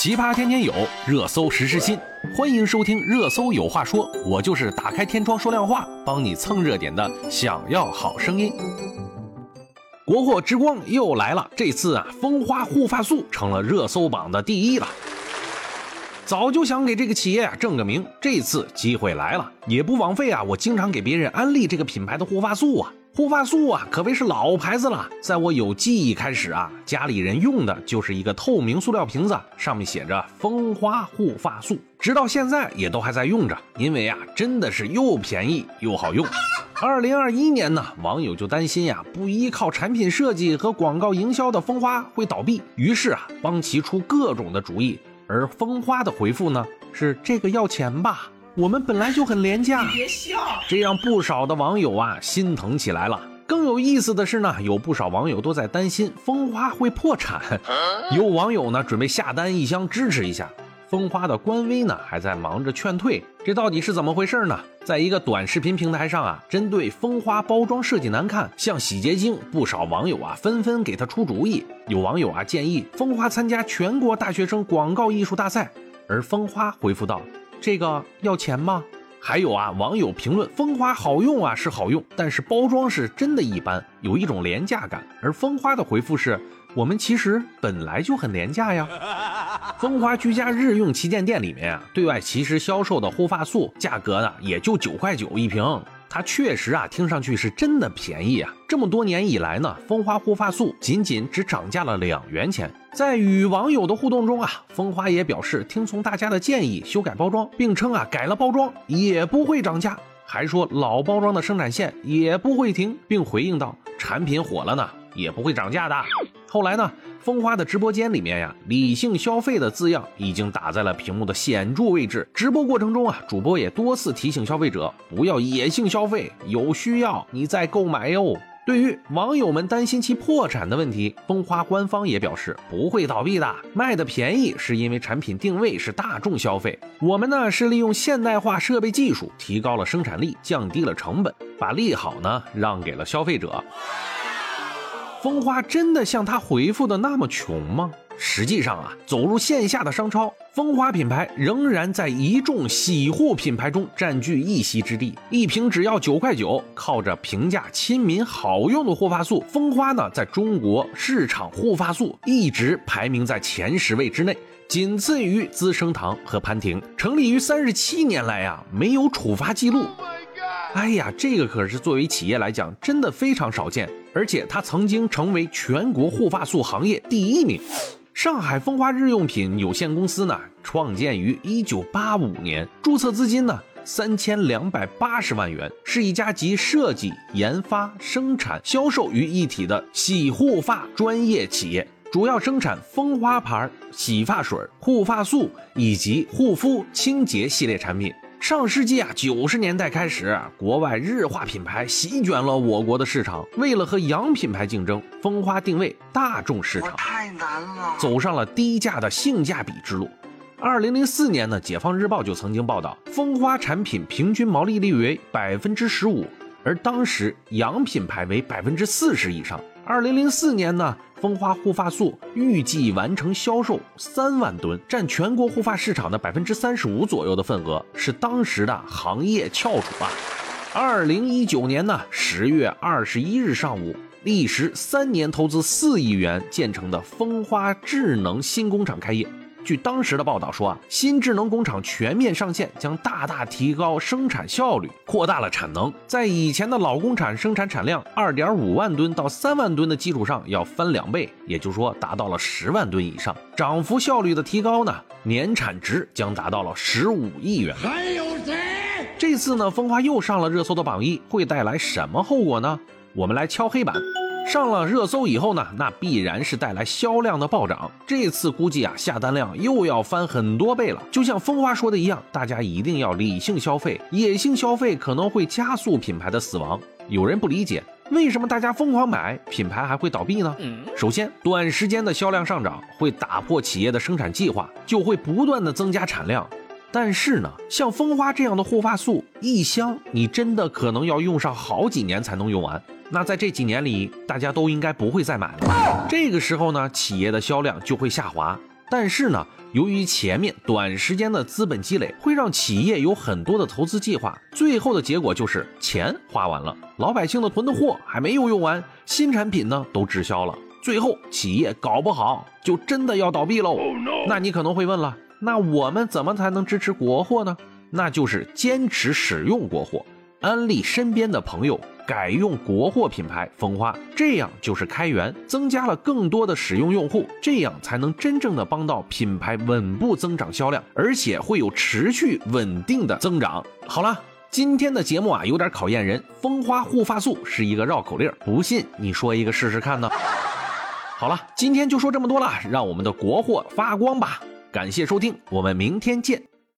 奇葩天天有，热搜时时新。欢迎收听《热搜有话说》，我就是打开天窗说亮话，帮你蹭热点的。想要好声音，国货之光又来了。这次啊，蜂花护发素成了热搜榜的第一了。早就想给这个企业啊正个名，这次机会来了，也不枉费啊！我经常给别人安利这个品牌的护发素啊。护发素啊，可谓是老牌子了。在我有记忆开始啊，家里人用的就是一个透明塑料瓶子，上面写着“蜂花护发素”，直到现在也都还在用着。因为啊，真的是又便宜又好用。二零二一年呢，网友就担心呀，不依靠产品设计和广告营销的蜂花会倒闭，于是啊，帮其出各种的主意。而蜂花的回复呢，是这个要钱吧。我们本来就很廉价，别笑，这让不少的网友啊心疼起来了。更有意思的是呢，有不少网友都在担心蜂花会破产，有网友呢准备下单一箱支持一下。蜂花的官微呢还在忙着劝退，这到底是怎么回事呢？在一个短视频平台上啊，针对蜂花包装设计难看，像洗洁精，不少网友啊纷纷给他出主意。有网友啊建议蜂花参加全国大学生广告艺术大赛，而蜂花回复道。这个要钱吗？还有啊，网友评论蜂花好用啊，是好用，但是包装是真的一般，有一种廉价感。而蜂花的回复是：我们其实本来就很廉价呀。蜂花居家日用旗舰店里面啊，对外其实销售的护发素价格呢，也就九块九一瓶。它确实啊，听上去是真的便宜啊！这么多年以来呢，蜂花护发素仅仅只涨价了两元钱。在与网友的互动中啊，蜂花也表示听从大家的建议修改包装，并称啊改了包装也不会涨价，还说老包装的生产线也不会停，并回应道产品火了呢，也不会涨价的。后来呢，蜂花的直播间里面呀，“理性消费”的字样已经打在了屏幕的显著位置。直播过程中啊，主播也多次提醒消费者不要野性消费，有需要你再购买哟。对于网友们担心其破产的问题，蜂花官方也表示不会倒闭的，卖的便宜是因为产品定位是大众消费。我们呢是利用现代化设备技术，提高了生产力，降低了成本，把利好呢让给了消费者。蜂花真的像他回复的那么穷吗？实际上啊，走入线下的商超，蜂花品牌仍然在一众洗护品牌中占据一席之地。一瓶只要九块九，靠着平价、亲民、好用的护发素，蜂花呢在中国市场护发素一直排名在前十位之内，仅次于资生堂和潘婷。成立于三十七年来啊，没有处罚记录。哎呀，这个可是作为企业来讲，真的非常少见。而且它曾经成为全国护发素行业第一名。上海蜂花日用品有限公司呢，创建于一九八五年，注册资金呢三千两百八十万元，是一家集设计、研发、生产、销售于一体的洗护发专业企业，主要生产蜂花牌洗发水、护发素以及护肤清洁系列产品。上世纪啊，九十年代开始，国外日化品牌席卷了我国的市场。为了和洋品牌竞争，蜂花定位大众市场，太难了，走上了低价的性价比之路。二零零四年呢，《解放日报》就曾经报道，蜂花产品平均毛利率为百分之十五，而当时洋品牌为百分之四十以上。二零零四年呢，蜂花护发素预计完成销售三万吨，占全国护发市场的百分之三十五左右的份额，是当时的行业翘楚啊。二零一九年呢，十月二十一日上午，历时三年、投资四亿元建成的蜂花智能新工厂开业。据当时的报道说啊，新智能工厂全面上线将大大提高生产效率，扩大了产能。在以前的老工厂生产产量二点五万吨到三万吨的基础上，要翻两倍，也就是说达到了十万吨以上。涨幅效率的提高呢，年产值将达到了十五亿元。还有谁？这次呢，风花又上了热搜的榜一，会带来什么后果呢？我们来敲黑板。上了热搜以后呢，那必然是带来销量的暴涨。这次估计啊，下单量又要翻很多倍了。就像蜂花说的一样，大家一定要理性消费，野性消费可能会加速品牌的死亡。有人不理解，为什么大家疯狂买，品牌还会倒闭呢？首先，短时间的销量上涨会打破企业的生产计划，就会不断的增加产量。但是呢，像蜂花这样的护发素，一箱你真的可能要用上好几年才能用完。那在这几年里，大家都应该不会再买了。这个时候呢，企业的销量就会下滑。但是呢，由于前面短时间的资本积累，会让企业有很多的投资计划，最后的结果就是钱花完了，老百姓的囤的货还没有用完，新产品呢都滞销了，最后企业搞不好就真的要倒闭喽。那你可能会问了，那我们怎么才能支持国货呢？那就是坚持使用国货，安利身边的朋友改用国货品牌蜂花，这样就是开源，增加了更多的使用用户，这样才能真正的帮到品牌稳步增长销量，而且会有持续稳定的增长。好了，今天的节目啊有点考验人，蜂花护发素是一个绕口令，不信你说一个试试看呢？好了，今天就说这么多了，让我们的国货发光吧！感谢收听，我们明天见。